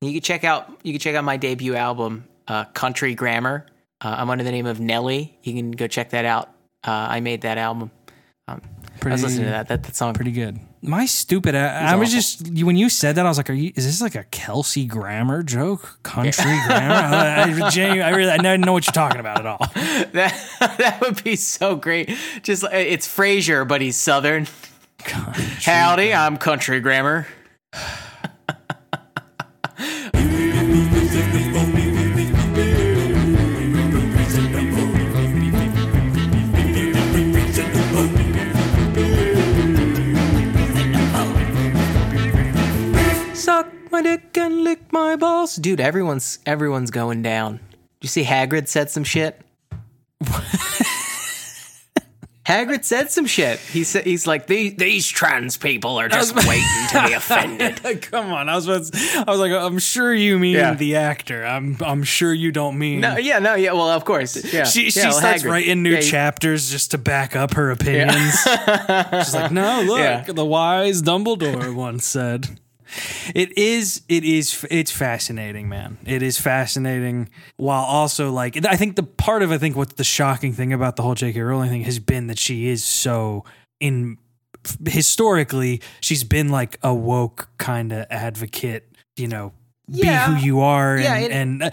You can check out you can check out my debut album, uh, Country Grammar. Uh, I'm under the name of Nelly. You can go check that out. Uh, I made that album. Um, I was listening to that. That, that song. Pretty good. My stupid. I, I was just when you said that, I was like, "Are you? Is this like a Kelsey Grammer joke? Country grammar? I, I, genu- I really, I didn't know what you're talking about at all. That that would be so great. Just it's Frasier, but he's Southern. Howdy, I'm Country Grammar. My dick and lick my balls, dude. Everyone's everyone's going down. You see, Hagrid said some shit. Hagrid said some shit. He said he's like these these trans people are just waiting to be offended. Come on, I was, about to- I was like, I'm sure you mean Yeah. the actor. I'm, I'm sure you don't mean. No, yeah, no, yeah. Well, of course, yeah. She, she well, starts Hagrid. writing new Yeah, chapters just to back up her opinions. She's like, no, look, Yeah. the wise Dumbledore once said. It is, it is, it's fascinating, man. It is fascinating while also like, I think the part of, I think what's the shocking thing about the whole J.K. Rowling thing has been that she is so in, historically, she's been like a woke kind of advocate, you know, Yeah. be who you are. Yeah, and, it- and uh,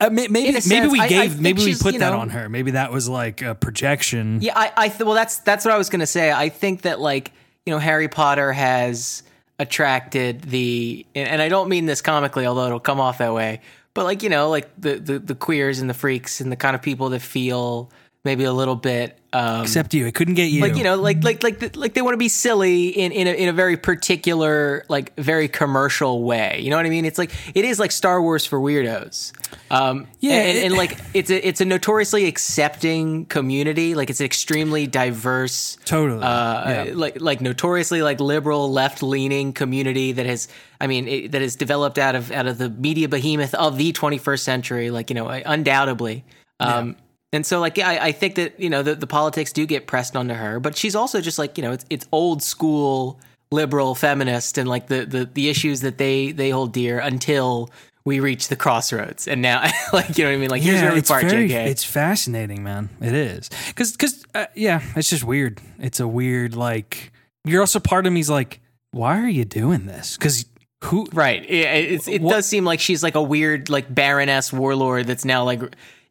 uh, may- maybe maybe sense, we I- I gave maybe we put that know- on her. Maybe that was like a projection. Yeah, I, I th- well, that's that's what I was gonna say. I think that like you know Harry Potter has attracted the, and, I don't mean this comically, although it'll come off that way. But like you know, like the the, the queers and the freaks and the kind of people that feel maybe a little bit. Um, Except you, it couldn't get you. like you know like like like the, like they want to be silly in in a, in a very particular like very commercial way. You know what i mean? It's like it is like star wars for weirdos. Um Yeah, and, it- and, like it's a it's a notoriously accepting community. Like it's extremely diverse Totally, uh yeah. like like notoriously like liberal left leaning community that has i mean it, that has developed out of out of the media behemoth of the 21st century. Like you know undoubtedly. Um and so, like, yeah, I, I think that you know the, the politics do get pressed onto her, but she's also just like you know it's it's old school liberal feminist and like the the, the issues that they they hold dear until we reach the crossroads. And now, like you know what I mean? Like here's where we it's part, very, JK. it's fascinating, man. It is because because uh, yeah, it's just weird. It's a weird like. You're also part of me's like, why are you doing this? Because who? Right. Yeah, it's, it does seem like she's like a weird, like baroness warlord that's now like.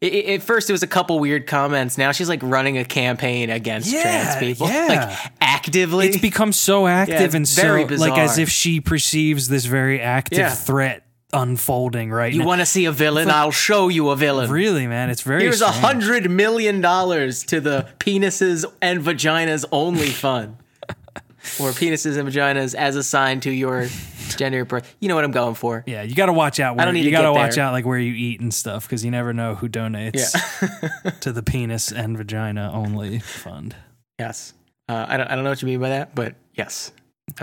I- i at first, it was a couple weird comments. Now she's like running a campaign against Yeah, trans people, yeah. like actively. It's become so active it's and so very like as if she perceives this very active Yeah. threat unfolding right you want to see a villain? I'll show you a villain. Really, man, it's very. Here's a hundred million dollars to the penises and vaginas only fund, or penises and vaginas as assigned to your gender. birth. You know what I'm going for. Yeah, you got to watch out. Where, don't need you got to watch there. out like where you eat and stuff because you never know who donates to the penis and vagina only fund. Yes. Uh, I don't. I don't know what you mean by that, but yes.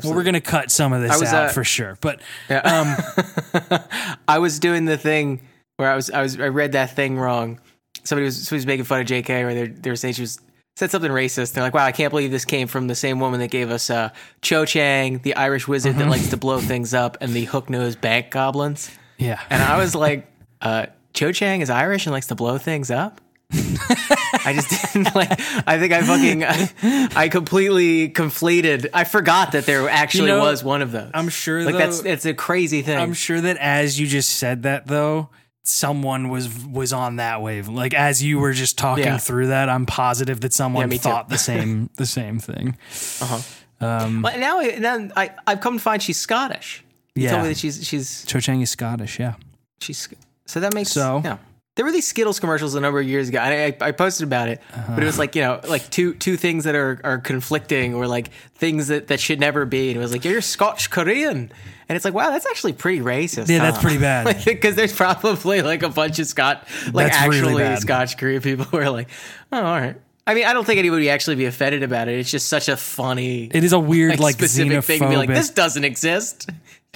Well, we're gonna cut some of this was, out uh, for sure, but Yeah. Um, I was doing the thing where I was, I was, I read that thing wrong. Somebody was, somebody was making fun of JK, or they're, they were saying she was said something racist. They're like, "Wow, I can't believe this came from the same woman that gave us uh, Cho Chang, the Irish wizard that likes to blow things up, and the hook nosed bank goblins." yeah, And I was like, uh, "Cho Chang is Irish and likes to blow things up." I just didn't like. I think I fucking, I completely conflated. I forgot that there actually know, was one of those. I'm sure like though- that's it's a crazy thing. I'm sure that as you just said that though, someone was was on that wave. Like as you were just talking Yeah. through that, I'm positive that someone me too. thought the same the same thing. Uh-huh. Um, but now, now I, I've come to find she's Scottish. You Yeah. told me that she's she's Cho Chang is Scottish, yeah. she's so that makes So? yeah. There were these Skittles commercials a number of years ago. I, I posted about it, but it was uh-huh. like you know like two two things that are are conflicting or like things that that should never be. And it was like you're Scotch Korean, and it's like wow that's actually pretty racist. Yeah, that's pretty bad. because there's probably like a bunch of Scot like That's actually bad. Scotch Korean people who are like oh all right. I mean, I don't think anybody would actually be offended about it. It's just such a funny, It is a weird like, specific thing to be like, this doesn't exist,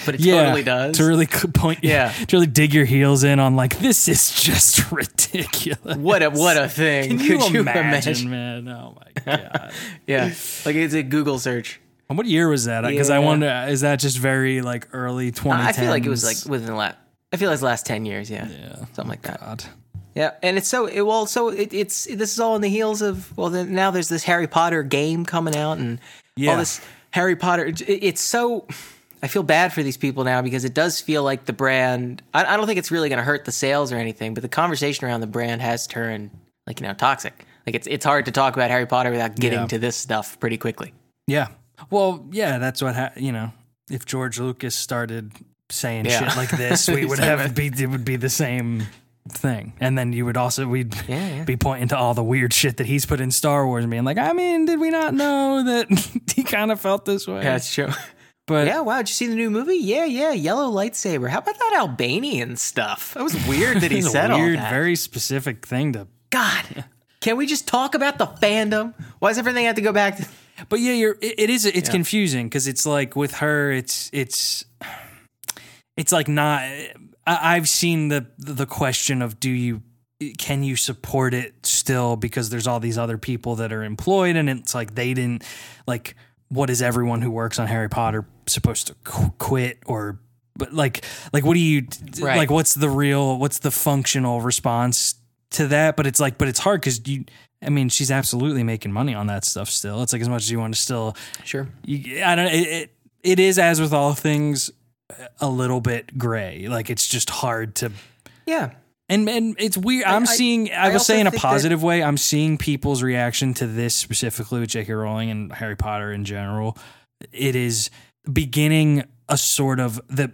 but it yeah, totally does. To really point, Yeah. to really dig your heels in on like this is just ridiculous. what a what a thing! Can you you imagine, imagine? man? Oh my god! Yeah, like it's a Google search. What year was that? Because I wonder, uh, is that just very like early 2010s? I feel like it was like within the last. I feel like it's the last ten years. Yeah, Yeah. something like that. God. Yeah, and it's so it, well. So it, it's this is all in the heels of well. Then now there's this Harry Potter game coming out, and Yeah. all this Harry Potter. It, it's so. I feel bad for these people now because it does feel like the brand. I, I don't think it's really going to hurt the sales or anything, but the conversation around the brand has turned like you know toxic. Like it's it's hard to talk about Harry Potter without getting Yeah. to this stuff pretty quickly. Yeah. Well, yeah, that's what ha- you know. If George Lucas started saying Yeah. shit like this, we would have be it would be the same thing, and then you would also we'd Yeah, yeah. be pointing to all the weird shit that he's put in Star Wars and being like, I mean, did we not know that he kind of felt this way? Yeah, it's true. but Yeah, wow. Did you see the new movie? Yeah, yeah. Yellow lightsaber. How about that Albanian stuff? That was weird that he said a weird, all that. very specific thing to God, can we just talk about the fandom? Why does everything have to go back to? But yeah, you're. It, it is. It's Yeah. confusing because it's like with her, it's it's it's like not. I, I've seen the the question of do you can you support it still because there's all these other people that are employed and it's like they didn't like what is everyone who works on Harry Potter supposed to qu- quit or but like like what do you Right. like what's the real what's the functional response to that but it's like but it's hard because you I mean she's absolutely making money on that stuff still it's like as much as you want to still Sure. you, I don't it, it it is as with all things a little bit gray like it's just hard to Yeah. and and it's weird. I'm I- seeing. I, I will say in a think that- positive way. I'm seeing people's reaction to this specifically with J.K. Rowling and Harry Potter in general. It is beginning a sort of the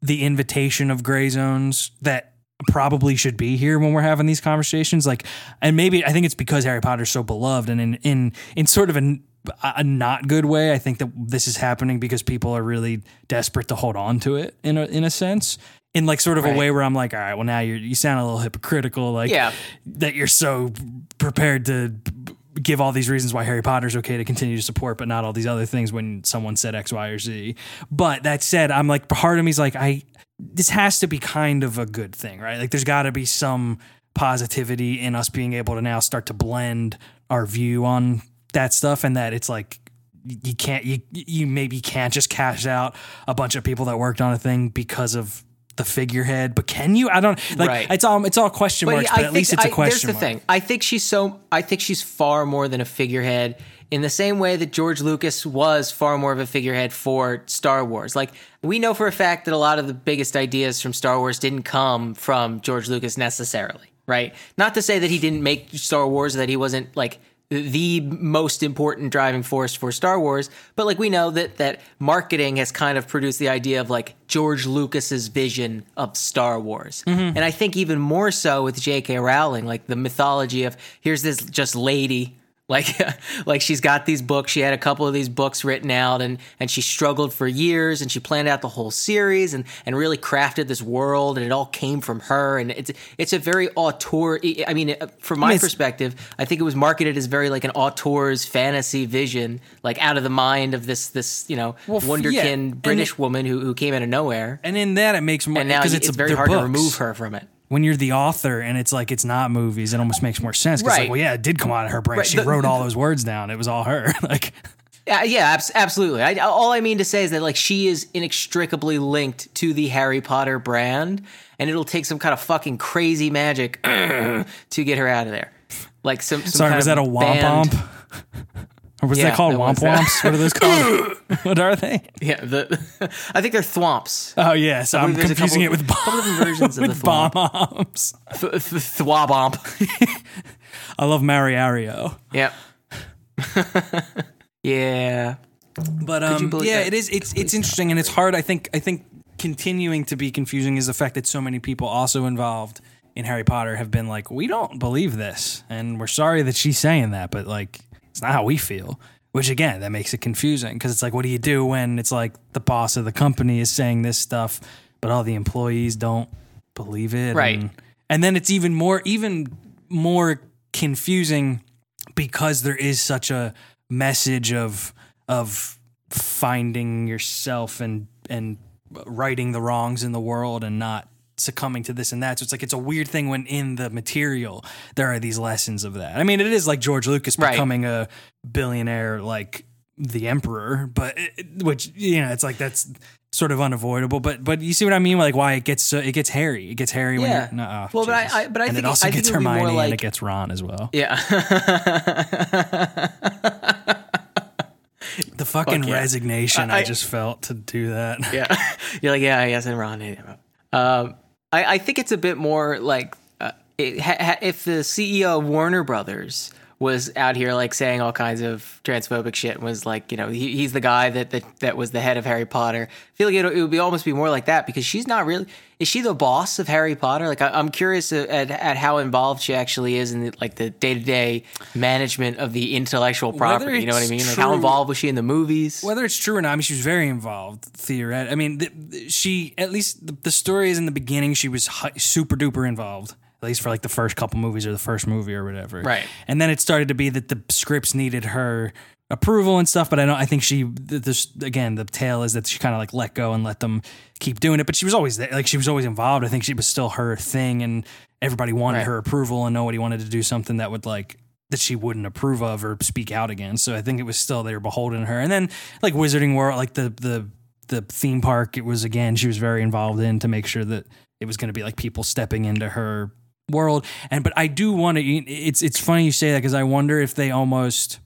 the invitation of gray zones that probably should be here when we're having these conversations. Like, and maybe I think it's because Harry Potter's so beloved, and in in in sort of a a not good way. I think that this is happening because people are really desperate to hold on to it in a in a sense. In like sort of a way where I'm like, all right, well now you're you sound a little hypocritical, like Yeah. that you're so prepared to give all these reasons why Harry Potter's okay to continue to support, but not all these other things when someone said X, Y, or Z. But that said, I'm like, part of me's like, I this has to be kind of a good thing, right? Like, there's got to be some positivity in us being able to now start to blend our view on that stuff, and that it's like you can't you you maybe can't just cash out a bunch of people that worked on a thing because of the figurehead but can you i don't like Right. it's all it's all question marks but, yeah, at least it's a I- question There's the mark. thing. I think she's so. I think she's far more than a figurehead. In the same way that George Lucas was far more of a figurehead for Star Wars. Like we know for a fact that a lot of the biggest ideas from Star Wars didn't come from George Lucas necessarily, right? Not to say that he didn't make Star Wars, that he wasn't like the most important driving force for Star Wars, but like we know that that marketing has kind of produced the idea of like George Lucas's vision of Star Wars. Mm-hmm. And I think even more so with J.K. Rowling, like the mythology of here's this just lady like like she's got these books. She had a couple of these books written out and and she struggled for years and she planned out the whole series and and really crafted this world and it all came from her and it's it's a very auteur i mean uh, from my it's- perspective i think it was marketed as very like an auteur's fantasy vision like out of the mind of this this you know Well, wonderkin yeah, british it- woman who, who came out of nowhere. And in that it makes more and now because it's, it's, very hard to remove her from it when you're the author and it's like it's not movies it almost makes more sense. Right. like well yeah it did come out of her brain Right, she the- wrote all those words down it was all her like Yeah, yeah, abs- absolutely. I, all I mean to say is that like she is inextricably linked to the Harry Potter brand, and it'll take some kind of fucking crazy magic to get her out of there. Like some. some sorry was that a womp band- womp or was Yeah, that called womp womps what are those called what are they Yeah, the. I think they're thwomps. oh yeah so i'm believe there's a confusing it with bomb, couple different versions of the thwomp. bombs Th- th- Thwabomp. i love mariario Yep. yeah. But um, yeah, that? it is. It's it's interesting, and it's hard. I think. I think continuing to be confusing is the fact that so many people also involved in Harry Potter have been like, we don't believe this, and we're sorry that she's saying that, but like, it's not how we feel. Which again, that makes it confusing because it's like, what do you do when it's like the boss of the company is saying this stuff, but all the employees don't believe it, Right. And, and then it's even more, even more confusing because there is such a message of of finding yourself and and righting the wrongs in the world and not succumbing to this and that. So it's like it's a weird thing when in the material there are these lessons of that. I mean, it is like George Lucas Right. becoming a billionaire like the emperor, but it, which you know, it's like that's sort of unavoidable. But but you see what I mean? Like why it gets so, it gets hairy. It gets hairy when you're no, oh, Well, but I- I- but I and think it also I gets it would be Hermione and it gets Ron as well. Yeah. The fucking Fuck yeah. resignation I, I- just felt to do that. yeah. You're like, yeah, yes, and Ron. Um, I, I think it's a bit more like uh, it, ha, if the CEO of Warner Brothers was out here like saying all kinds of transphobic shit and was like, you know, he, he's the guy that, that that was the head of Harry Potter. I feel like it, it would be almost be more like that because she's not really. Is she the boss of Harry Potter? Like, I, I'm curious at, at how involved she actually is in the, like the day to day management of the intellectual property. You know what I mean? Like, how involved was she in the movies? Whether it's true or not, I mean, she was very involved. Theoretically, I mean, th- th- she at least the, the story is in the beginning. She was hi- super duper involved, at least for like the first couple movies or the first movie or whatever. Right. And then it started to be that the scripts needed her approval and stuff. But I don't. I think she this again. The tale is that she kind of like let go and let them keep doing it. But she was always there. Like she was always involved. I think she was still her thing, and everybody wanted Right. her approval, and nobody wanted to do something that would like that she wouldn't approve of or speak out against. So I think it was still they were beholden to her. And then like Wizarding World, like the the the theme park, it was again she was very involved in to make sure that it was going to be like people stepping into her world. And but I do want to. It's it's funny you say that because I wonder if they almost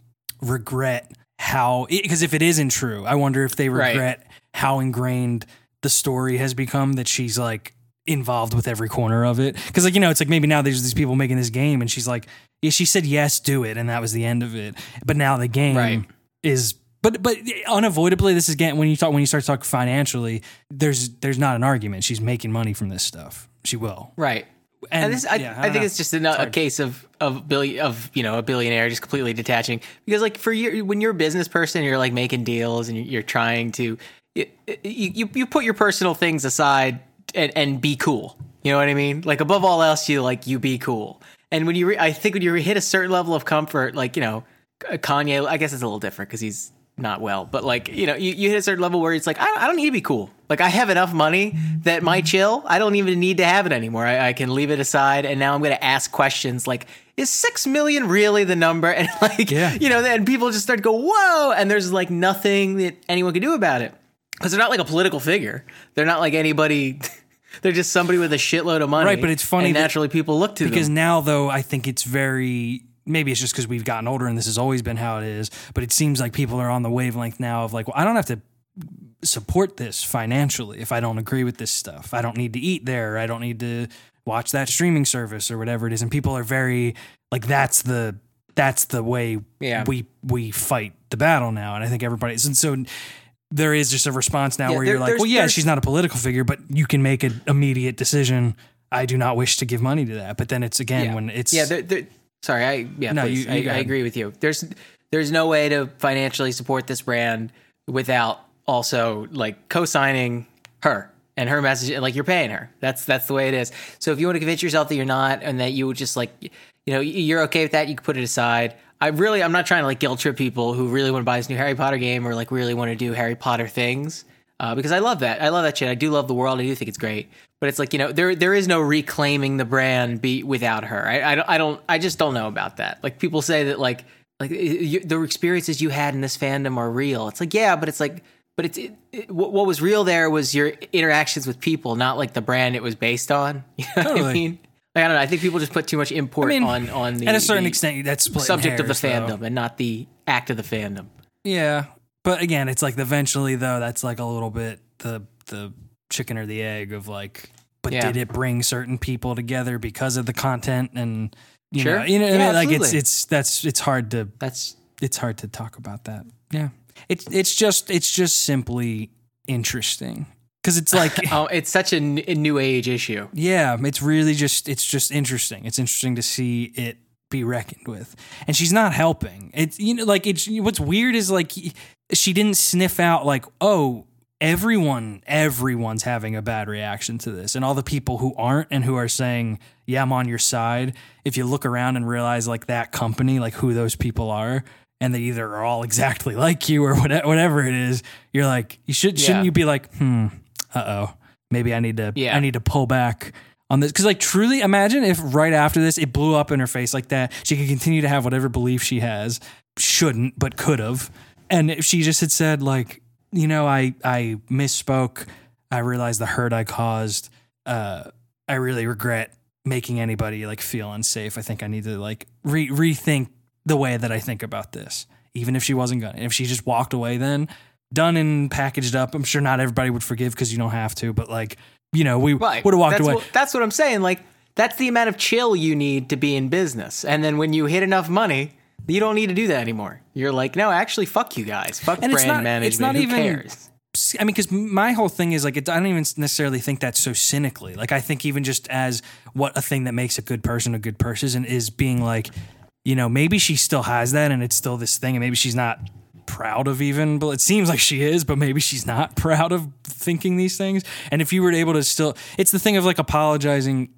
regret how because if it isn't true, I wonder if they Right. regret how ingrained the story has become that she's like involved with every corner of it. Because like you know, it's like maybe now there's these people making this game, and she's like, yeah, she said yes, do it, and that was the end of it. But now the game Right. is. But but unavoidably, this is getting when you talk when you start talking financially. There's there's not an argument. She's making money from this stuff. She will. Right. And, And this, I, yeah, I, don't think know. it's just a, a case of of billion of you know a billionaire just completely detaching. Because like for your when you're a business person you're like making deals and you're, you're trying to you, you you put your personal things aside and and be cool. You know what I mean? Like above all else you like you be cool. And when you re- I think when you hit a certain level of comfort like you know Kanye I guess it's a little different because he's not well, but like you know, you, you hit a certain level where it's like I don't, I don't need to be cool. Like I have enough money that my chill. I don't even need to have it anymore. I, I can leave it aside, and now I'm going to ask questions like, "Is six million really the number?" And like, Yeah. you know, and people just start to go, "Whoa!" And there's like nothing that anyone can do about it because they're not like a political figure. They're not like anybody. They're just somebody with a shitload of money, Right, but it's funny And naturally, people look to them. because them. now though I think it's very maybe it's just because we've gotten older and this has always been how it is. But it seems like people are on the wavelength now of like, well, I don't have to support this financially if I don't agree with this stuff. I don't need to eat there. I don't need to watch that streaming service or whatever it is. And people are very like that's the that's the way Yeah. we we fight the battle now. And I think everybody's and so there is just a response now Yeah, where there- you're like, well, yeah, she's not a political figure, but you can make an immediate decision. I do not wish to give money to that. But then it's again yeah. when it's yeah. There, there, sorry, I yeah. No, please. you- you I, I agree with you. There's there's no way to financially support this brand without also like co-signing her and her message. Like you're paying her. That's that's the way it is. So if you want to convince yourself that you're not and that you would just like you know you're okay with that, you can put it aside. I really I'm not trying to like guilt trip people who really want to buy this new Harry Potter game or like really want to do Harry Potter things. Uh, because I love that. I love that shit. I do love the world. I do think it's great. But it's like you know, there there is no reclaiming the brand be without her. I, I don't. I don't. I just don't know about that. Like people say that like like you, the experiences you had in this fandom are real. It's like yeah, but it's like but it's it, it, what, was real there was your interactions with people, not like the brand it was based on. You know what I mean? Like I don't know. I think people just put too much import I mean, on on the at a certain the extent that's subject of the hairs, though. fandom and not the act of the fandom. Yeah, but again, it's like eventually though that's like a little bit the the chicken or the egg of like, but Yeah. did it bring certain people together because of the content and you Sure. know you know what I mean? like it's it's that's it's hard to That's it's hard to talk about that. Yeah, it's it's just it's just simply interesting because it's like oh, it's such a, n- a new age issue. yeah, it's really just it's just interesting. It's interesting to see it be reckoned with, and she's not helping. It's you know like it's what's weird is like she didn't sniff out like oh everyone everyone's having a bad reaction to this and all the people who aren't and who are saying yeah i'm on your side if you look around and realize like that company like who those people are and they either are all exactly like you or whatever, whatever it is you're like you should shouldn't you be like hmm uh-oh maybe i need to Yeah. i need to pull back on this because like truly imagine if right after this it blew up in her face like that she could continue to have whatever belief she has shouldn't but could have and if she just had said like, you know, I I misspoke. I realized the hurt I caused. Uh, I really regret making anybody like feel unsafe. I think I need to like re- rethink the way that I think about this. Even if she wasn't gonna, if she just walked away, then done and packaged up. I'm sure not everybody would forgive because you don't have to, but like you know, we Right. would have walked that's away. What, that's what I'm saying. Like that's the amount of chill you need to be in business. And then when you hit enough money, you don't need to do that anymore. You're like, no, actually, fuck you guys. Fuck And it's brand not- management. it's not Who even- cares? I mean, because my whole thing is like, it, I don't even necessarily think that so cynically. Like, I think even just as what a thing that makes a good person a good person is being like, you know, maybe she still has that and it's still this thing, and maybe she's not proud of even, but it seems like she is, but maybe she's not proud of thinking these things. And if you were able to still, it's the thing of like apologizing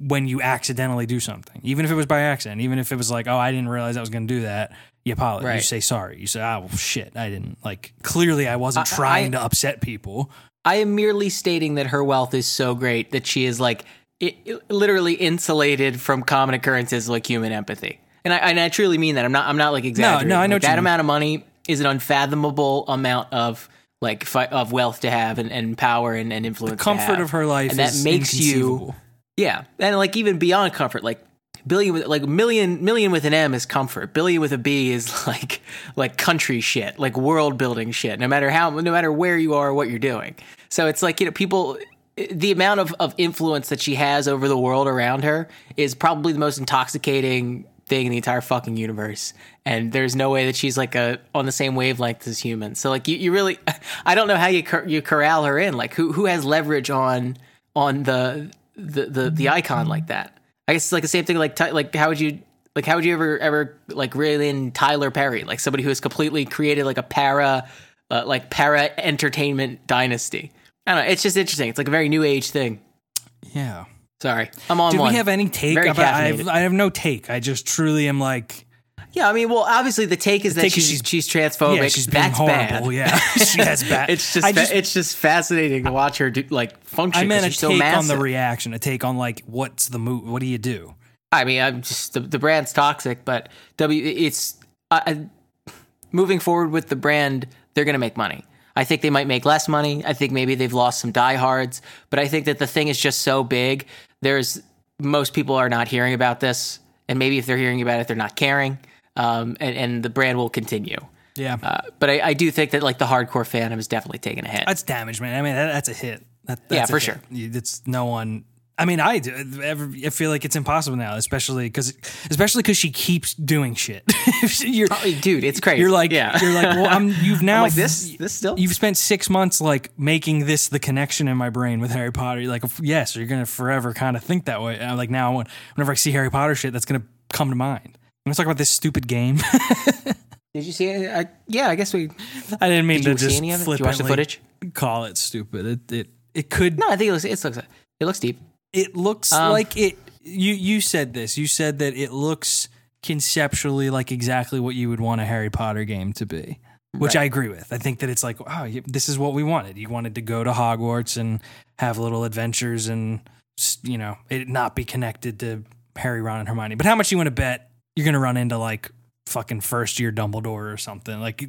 when you accidentally do something, even if it was by accident, even if it was like, oh, I didn't realize I was going to do that. You apologize. You say sorry. You say, oh well, shit, I didn't like. Clearly, I wasn't I- trying I- to upset people. I am merely stating that her wealth is so great that she is like i i- literally insulated from common occurrences like human empathy. And I, and I truly mean that. I'm not. I'm not like exaggerating. No, no, I know Like, that amount of money is an unfathomable amount of like fi- of wealth to have and, and power and, and influence. to Comfort of her life and that is makes you. Yeah, and like even beyond comfort, like billion with like million million with an M is comfort. Billion with a B is like like country shit, like world building shit. No matter how, no matter where you are, or what you're doing. So it's like you know people. The amount of, of influence that she has over the world around her is probably the most intoxicating thing in the entire fucking universe. And there's no way that she's like a on the same wavelength as humans. So like you, you really, I don't know how you cor- you corral her in. Like who who has leverage on on the the the, the icon like that. I guess it's like the same thing. Like like how would you like how would you ever ever like reel in Tyler Perry, like somebody who has completely created like a para uh, like para entertainment dynasty. I don't know. It's just interesting. It's like a very new age thing. Yeah. Sorry, I'm on Do one. we have any take Very about? I have. I have no take. I just truly am like, yeah, I mean, well, obviously the take is that take is she's, she's- she's transphobic. yeah, she's being That's horrible. bad. Yeah, she has bad. It's just, just it's just fascinating to watch her do, like function. I meant 'cause a she's so take on the reaction, a take on like what's the move? What do you do? I mean, I'm just the, the brand's toxic, but W it's uh, uh, moving forward with the brand. They're going to make money. I think they might make less money. I think maybe they've lost some diehards, but I think that the thing is just so big. There's most people are not hearing about this, and maybe if they're hearing about it, they're not caring, um, and, and the brand will continue. Yeah, Uh, but I, I do think that like the hardcore fandom is definitely taking a hit. that's damage, man. I mean, that, that's a hit. That, Yeah, that's a for hit. sure. It's no one. I mean, I do. I feel like it's impossible now, especially because, especially because she keeps doing shit. you're, Oh, dude, it's crazy. you're like, yeah, you're like, well, I'm. You've now I'm like this. This still. You've spent six months like making this the connection in my brain with Harry Potter. You're like, yes, you're gonna forever kind of think that way. And I'm like now, whenever I see Harry Potter shit, that's gonna come to mind. I'm gonna talk about this stupid game. Did you see it? I, yeah, I guess we. I didn't mean Did you to see just any of it? Did you watch the footage? call it stupid. It it it could. No, I think it looks. It looks. It looks deep. It looks Um, like it. You you said this. You said that it looks conceptually like exactly what you would want a Harry Potter game to be. Which Right. I agree with. I think that it's like, oh, this is what we wanted. You wanted to go to Hogwarts and have little adventures and, you know, it not be connected to Harry, Ron, and Hermione. But how much you want to bet you're going to run into like fucking first year Dumbledore or something? Like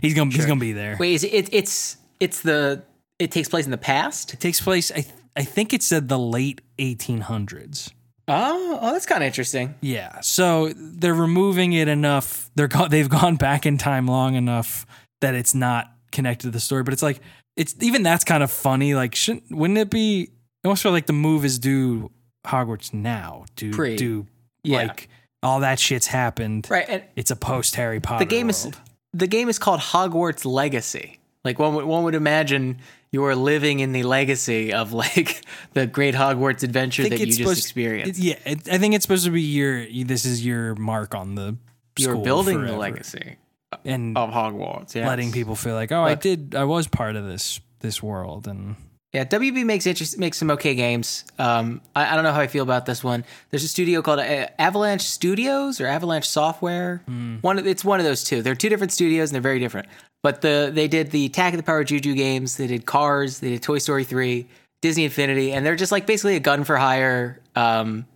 he's going to he's going to be there. Wait, is it, it? It's it's the. It takes place in the past. It takes place, I, I think it said the late 1800s. Oh, oh, that's kind of interesting. Yeah. So they're removing it enough. They're go- they've gone back in time long enough that it's not connected to the story. But it's like it's even that's kind of funny. Like, shouldn't wouldn't it be? I almost feel like the move is due Hogwarts now. Do Pre. do Yeah. like all that shit's happened. Right, and It's a post Harry Potter. the game is the game is called Hogwarts Legacy. Like one would one would imagine you are living in the legacy of like the great Hogwarts adventure that you just supposed- experienced. it- yeah, it, I think it's supposed to be your. This is your mark on the. You're building the legacy and of Hogwarts. Yes. letting people feel like, oh, I did. I was part of this this world, and Yeah, WB makes interest, makes some okay games. Um, I, I don't know how I feel about this one. There's a studio called uh, Avalanche Studios or Avalanche Software. One, of, it's one of those two. They're two different studios and they're very different. But the they did the Tak and the Power of Juju games. They did Cars. They did Toy Story three, Disney Infinity, and they're just like basically a gun for hire um,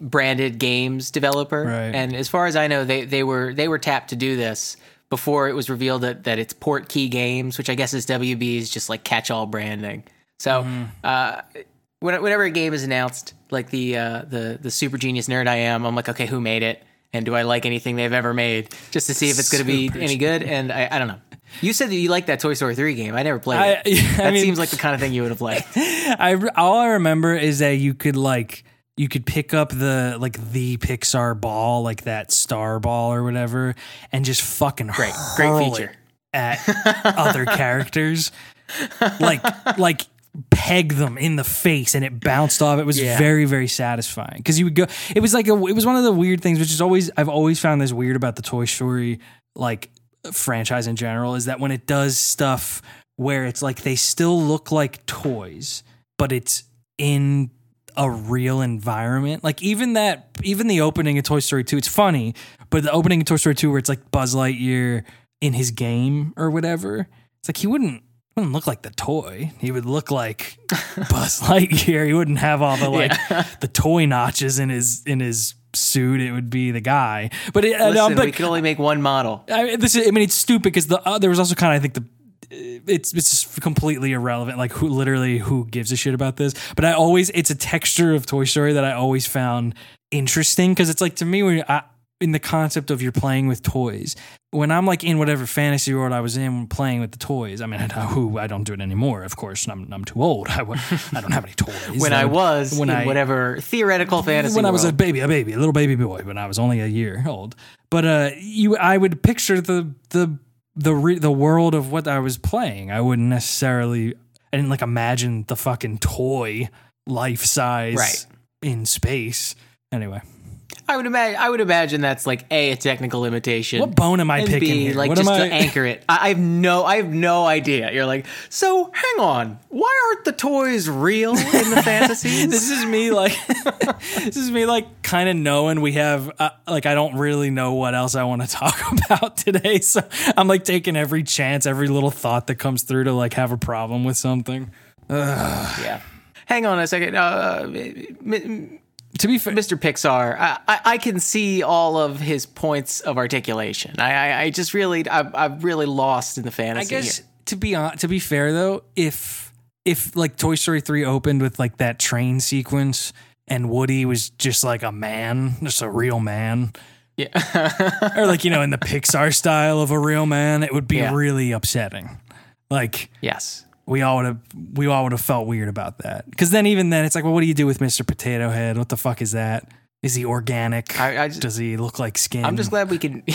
branded games developer. Right. And as far as I know, they they were they were tapped to do this before it was revealed that that it's Portkey Games, which I guess is WB's just like catch-all branding. So, Mm-hmm. uh, when- whenever a game is announced, like the uh, the the super genius nerd I am, I'm like, okay, who made it, and do I like anything they've ever made, just to see if it's going to be Super any good. And I, I don't know. You said that you liked that Toy Story 3 game. I never played I- it. I that mean- seems like the kind of thing you would have liked. I all I remember is that you could like you could pick up the like the Pixar ball, like that star ball or whatever, and just fucking Great, great feature. at other characters, like like peg them in the face and it bounced off. It was Yeah. very very satisfying because you would go. It was like a, it was one of the weird things, which is always I've always found this weird about the Toy Story like franchise in general is that when it does stuff where it's like they still look like toys, but it's in a real environment. Like even that, even the opening of Toy Story 2, it's funny, but the opening of Toy Story 2 where it's like Buzz Lightyear in his game or whatever, it's like he wouldn't wouldn't look like the toy. He would look like Buzz Lightyear. He wouldn't have all the like the toy notches in his in his suit. It would be the guy. But it, Listen, I'm we like, could only make one model. I mean, this is, I mean, it's stupid because the uh, there was also kind of I think the it's it's just completely irrelevant. Like who literally who gives a shit about this? But I always it's a texture of Toy Story that I always found interesting because it's like to me when I, in the concept of you're playing with toys. When I'm like in whatever fantasy world I was in playing with the toys, I mean, I, who I don't do it anymore. Of course, I'm I'm too old. I, I don't have any toys. When I was when in I- whatever theoretical fantasy when I was a baby, a baby, a little baby boy, when I was only a year old. But uh, you, I would picture the the the re- the world of what I was playing. I wouldn't necessarily. I didn't like imagine the fucking toy life size Right. in space. Anyway, I would imagine. I would imagine that's like a a technical limitation. what bone am I and picking B, here? like what just to I? anchor it. I, I have no, I have no idea. You're like, so hang on, why aren't the toys real in the fantasies? this is me like this is me like kind of knowing we have uh, like I don't really know what else I want to talk about today so I'm like taking every chance every little thought that comes through to like have a problem with something yeah. Hang on a second, uh, m- to be fair Mr. Pixar. I, I, I can see all of his points of articulation. I, I, I just really, I'm, I'm really lost in the fantasy. I guess here. to be on, to be fair though, if if like Toy Story three opened with like that train sequence and Woody was just like a man, just a real man, yeah, or like you know in the Pixar style of a real man, it would be Yeah. really upsetting. Like yes. We all would have we all would have felt weird about that because then even then it's like well what do you do with Mr. Potato Head? What the fuck is that? Is he organic? I- I just- Does he look like skin? I'm just glad we can.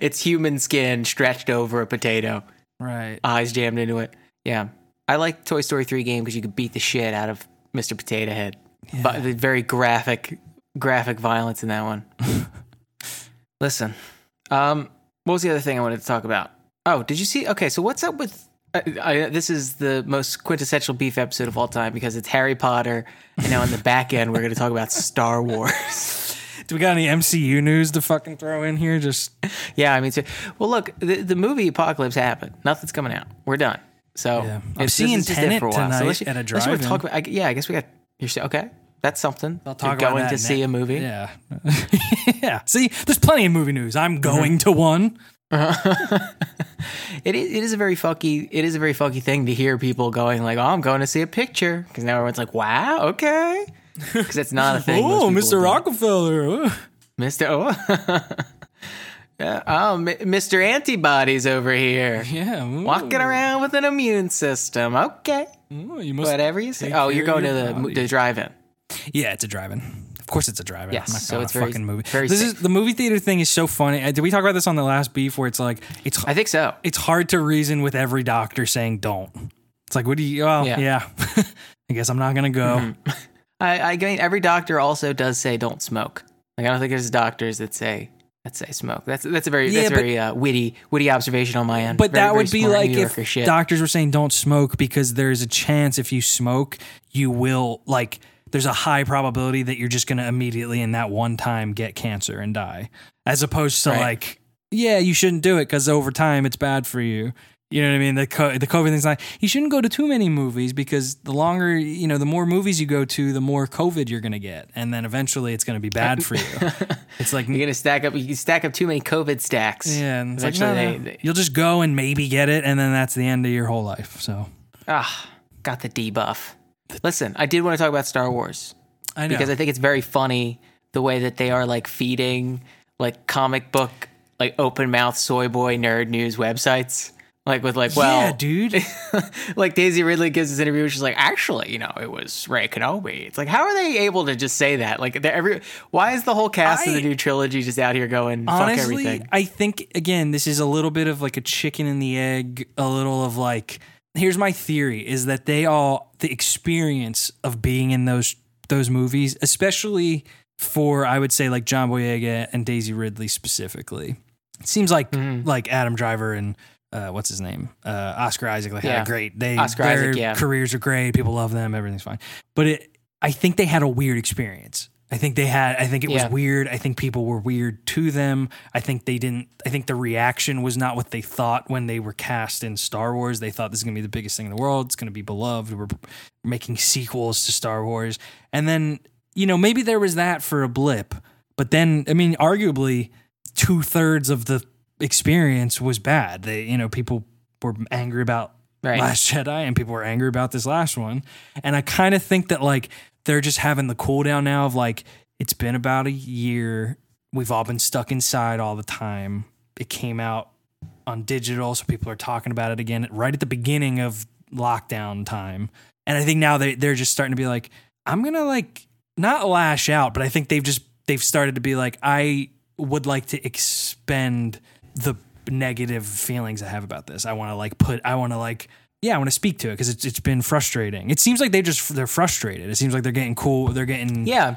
it's human skin stretched over a potato. right. eyes jammed into it. Yeah, I like Toy Story three game because you could beat the shit out of Mr. Potato Head. But the very graphic, graphic violence in that one. Listen, um, what was the other thing I wanted to talk about? Oh, did you see? Okay, so what's up with? I, I, this is the most quintessential beef episode of all time because it's Harry Potter, and now in the back end we're going to talk about Star Wars. Do we got any MCU news to fucking throw in here? Just yeah, I mean, so, well, look, the, the movie Apocalypse happened. Nothing's coming out. We're done. So Yeah. I'm seeing is just it Tenet for a while. tonight unless at a unless you wanna drive-in. talk about, I, yeah, I guess we got. You're okay. That's something. I'll You're talk going about to see a movie. Yeah. yeah. See, there's plenty of movie news. I'm mm-hmm. going to one. It is, it is a very fucky. It is a very fucky thing to hear people going like, "Oh, I'm going to see a picture," because now everyone's like, "Wow, okay," because it's not a thing. Oh, Mr. Rockefeller. Uh. Oh. Mr. Oh, yeah, oh, M- Mr. Antibodies over here, Yeah. ooh. walking around with an immune system. Okay, Ooh, you must whatever you say. Oh, you're going to the, the drive-in. Yeah, it's a drive-in. Of course, it's a drive-in. Yes, I'm not so it's very- fucking movie. very this is the movie theater thing is so funny. Uh, Did we talk about this on the last beef where it's like it's I think so. it's hard to reason with every doctor saying don't. It's like what do you? Well, Yeah. yeah. I guess I'm not gonna go. I, I mean, every doctor also does say don't smoke. Like I don't think there's doctors that say that say smoke. That's that's a very Yeah, that's but- very uh, witty witty observation on my end. But Very, that would be like if shit. doctors were saying don't smoke because there's a chance if you smoke, you will like there's a high probability that you're just going to immediately in that one time get cancer and die. As opposed to Right. like, yeah, you shouldn't do it because over time it's bad for you. You know what I mean? The co- the COVID thing's like you shouldn't go to too many movies because the longer you know, the more movies you go to, the more COVID you're gonna get, and then eventually it's gonna be bad for you. it's like You're gonna stack up. You can stack up too many COVID stacks. yeah, and it's like, Eventually, no, they, they you'll just go and maybe get it, and then that's the end of your whole life. So ah got the debuff. Listen, I did want to talk about Star Wars I know because I think it's very funny the way that they are like feeding like comic book like open mouth soy boy nerd news websites. Like with like, well, yeah, dude. like Daisy Ridley gives this interview, she's like, actually, you know, it was Rey Kenobi. It's like, how are they able to just say that? Like, every why is the whole cast of the new trilogy just out here going fuck Honestly, everything? I think again, this is a little bit of like a chicken and the egg, a little of like here's my theory is that they all the experience of being in those those movies, especially for I would say like John Boyega and Daisy Ridley specifically. It seems like Mm-hmm. like Adam Driver and uh, what's his name? Uh, Oscar Isaac like had Yeah. a great they Oscar their Isaac, yeah. careers are great, people love them, everything's fine. But it I think they had a weird experience. I think they had I think it Yeah. was weird. I think people were weird to them. I think they didn't I think the reaction was not what they thought when they were cast in Star Wars. They thought this is going to be the biggest thing in the world. It's going to be beloved. We're making sequels to Star Wars. And then, you know, maybe there was that for a blip. But then, I mean, arguably two thirds of the experience was bad. They, you know, people were angry about Right. Last Jedi and people were angry about this last one. And I kind of think that like they're just having the cool down now of like, it's been about a year. We've all been stuck inside all the time. It came out on digital, so people are talking about it again right at the beginning of lockdown time. And I think now they they're just starting to be like, I'm gonna like not lash out, but I think they've just they've started to be like, I would like to expend the negative feelings I have about this. I want to like put I want to like yeah, I want to speak to it because it's it's been frustrating. It seems like they just they're frustrated. It seems like they're getting cool. They're getting yeah,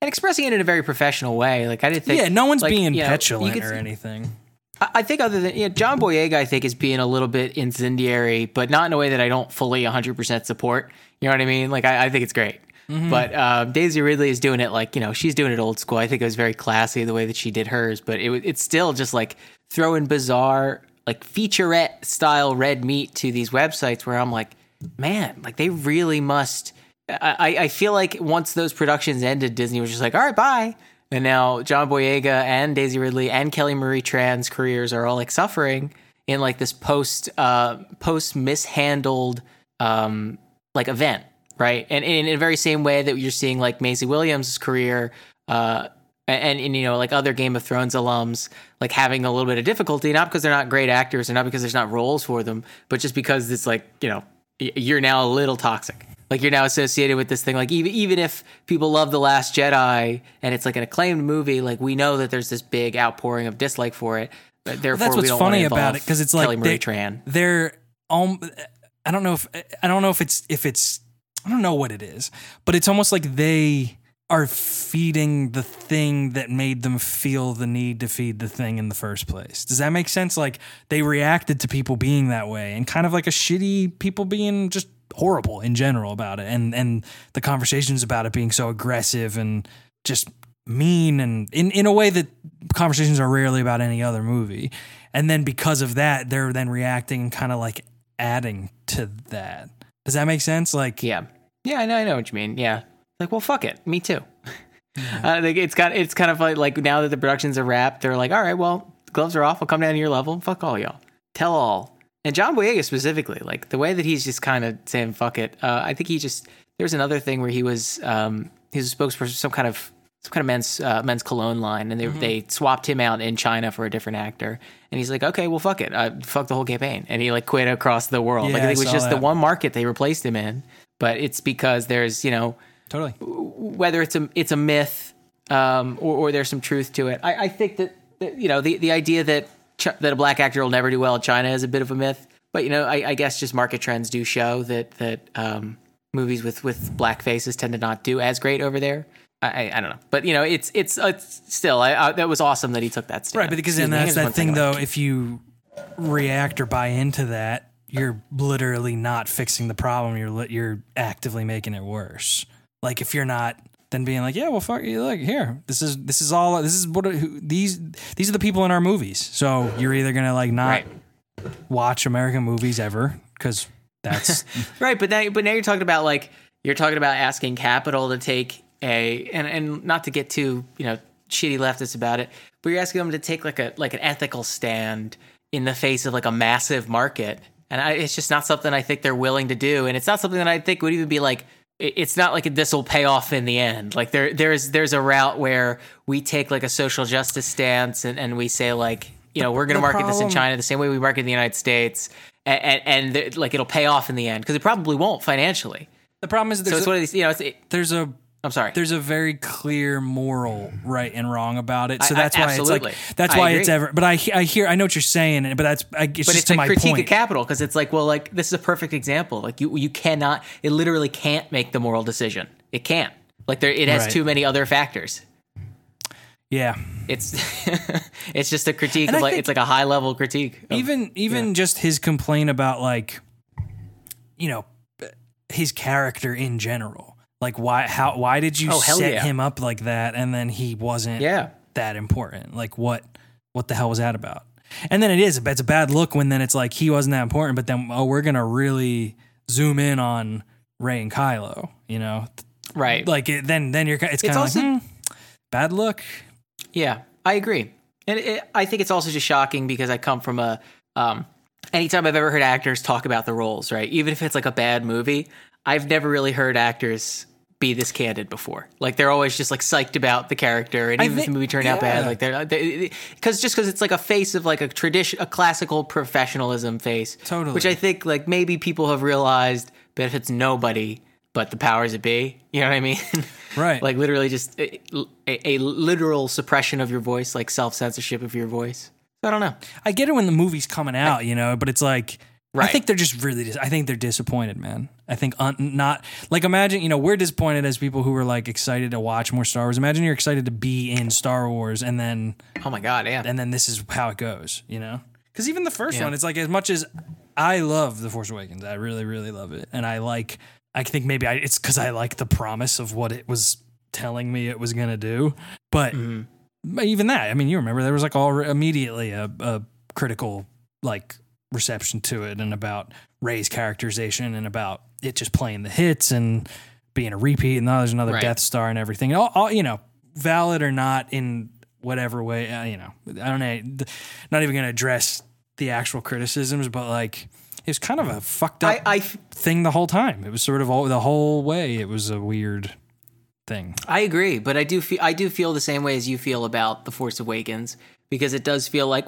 and expressing it in a very professional way. Like I didn't think. yeah. No one's like, being you know, petulant could or anything. I I think other than yeah, John Boyega, I think is being a little bit incendiary, but not in a way that I don't fully 100% support. You know what I mean? Like I, I think it's great. But um, Daisy Ridley is doing it like you know she's doing it old school. I think it was very classy the way that she did hers, but it, it's still just like throwing bizarre like featurette style red meat to these websites where I'm like, man, like they really must. I, I feel like once those productions ended, Disney was just like, all right, bye. And now John Boyega and Daisy Ridley and Kelly Marie Tran's careers are all like suffering in like this post uh post mishandled um like event, right? And in, in the very same way that you're seeing like Maisie Williams' career uh and, and you know like other Game of Thrones alums like having a little bit of difficulty not because they're not great actors or not because there's not roles for them, but just because it's like, you know, you're now a little toxic. Like you're now associated with this thing. Like even even if people love the Last Jedi and it's like an acclaimed movie, like we know that there's this big outpouring of dislike for it. But therefore, that's we what's funny about it because it's like Kelly Marie they, Tran. they're um, I don't know if I don't know if it's if it's I don't know what it is, but it's almost like they are feeding the thing that made them feel the need to feed the thing in the first place. Does that make sense? Like they reacted to people being that way and kind of like a shitty people being just horrible in general about it and and the conversations about it being so aggressive and just mean and in, in a way that conversations are rarely about any other movie. And then because of that, they're then reacting and kind of like adding to that. Does that make sense? Like, Yeah, yeah, I know, I know what you mean. Yeah, like well, fuck it, me too. uh, like it's got it's kind of like like now that the productions are wrapped, they're like, all right, well, gloves are off. I'll come down to your level. Fuck all y'all. Tell all. And John Boyega specifically, like the way that he's just kind of saying "fuck it." Uh, I think he just there's another thing where he was um, he was a spokesperson for some kind of some kind of men's uh, men's cologne line, and they they swapped him out in China for a different actor, and he's like, okay, well, fuck it, uh, fuck the whole campaign, and he like quit across the world. like Yeah, I it was just the one market they replaced him in, but it's because there's you know totally. whether it's a it's a myth um, or, or there's some truth to it. I, I think that, that you know the the idea that Ch- that a black actor will never do well in China is a bit of a myth. But you know, I, I guess just market trends do show that that um, movies with with black faces tend to not do as great over there. I, I, don't know, but you know, it's it's it's still I, I, that was awesome that he took that step. Right. But because then that's that thing, though, if you react or buy into that, you're literally not fixing the problem. You're, li- you're actively making it worse. Like if you're not then being like, yeah, well, fuck you. Like here, this is this is all. This is what who, these these are the people in our movies. So you're either gonna like not Right. watch American movies ever because that's right. But now, but now you're talking about like you're talking about asking capital to take a and and not to get too you know shitty leftists about it, but you're asking them to take like a like an ethical stand in the face of like a massive market, and I, it's just not something I think they're willing to do, and it's not something that I think would even be like it's not like this will pay off in the end. Like there, there's there's a route where we take like a social justice stance and, and we say like, you know, we're going to market problem, this in China the same way we market in the United States, and, and, and like it'll pay off in the end because it probably won't financially. The problem is, so it's a, one of these. You know, it, there's a I'm sorry. There's a very clear moral right and wrong about it. So that's I, why it's like that's I why agree. it's ever. But I I hear I know what you're saying, but that's I, it's but just it's to a my critique point. of capital because it's like, well, like this is a perfect example. Like you you cannot, it literally can't make the moral decision. It can't. Like there, it has Right. too many other factors. yeah, It's it's just a critique And of I like it's like a high level critique. of- even even just his complaint about like you know his character in general like why how why did you Oh, set yeah. him up like that and then he wasn't yeah. that important like what what the hell was that about and then it is it's a bad look when then it's like he wasn't that important but then oh we're gonna really zoom in on Rey and kylo you know Right. like it, then then you're it's kind of like hmm, bad look Yeah, I agree, and it, I think it's also just shocking because I come from a. Um, anytime I've ever heard actors talk about the roles, right, even if it's like a bad movie, I've never really heard actors be this candid before. Like they're always just like psyched about the character, and I even if the movie turned out bad, like they're because just because it's like a face of like a tradition, a classical professionalism face, Totally. which I think like maybe people have realized benefits nobody but the powers that be. You know what I mean? Right. like literally just a, a, a literal suppression of your voice, like self censorship of your voice. I don't know. I get it when the movie's coming out, you know, but it's like I think they're just really. Dis- I think they're disappointed, man. I think un- not like imagine you know we're disappointed as people who were like excited to watch more Star Wars. Imagine you're excited to be in Star Wars, and then Oh my god, yeah. and then this is how it goes, you know? Because even the first Yeah. one, it's like as much as I love The Force Awakens, I really, really love it, and I like. I think maybe I, it's because I like the promise of what it was telling me it was gonna do, but but even that, I mean, you remember there was like all immediately a, a critical like reception to it, and about Rey's characterization, and about it just playing the hits and being a repeat, and now there's another Right. Death Star and everything. All, all you know, valid or not in whatever way, uh, you know, I don't know. th- Not even gonna address the actual criticisms, but like it was kind of a fucked up I, I f- thing the whole time. It was sort of all the whole way. It was a weird thing. I agree, but I do feel I do feel the same way as you feel about the Force Awakens because it does feel like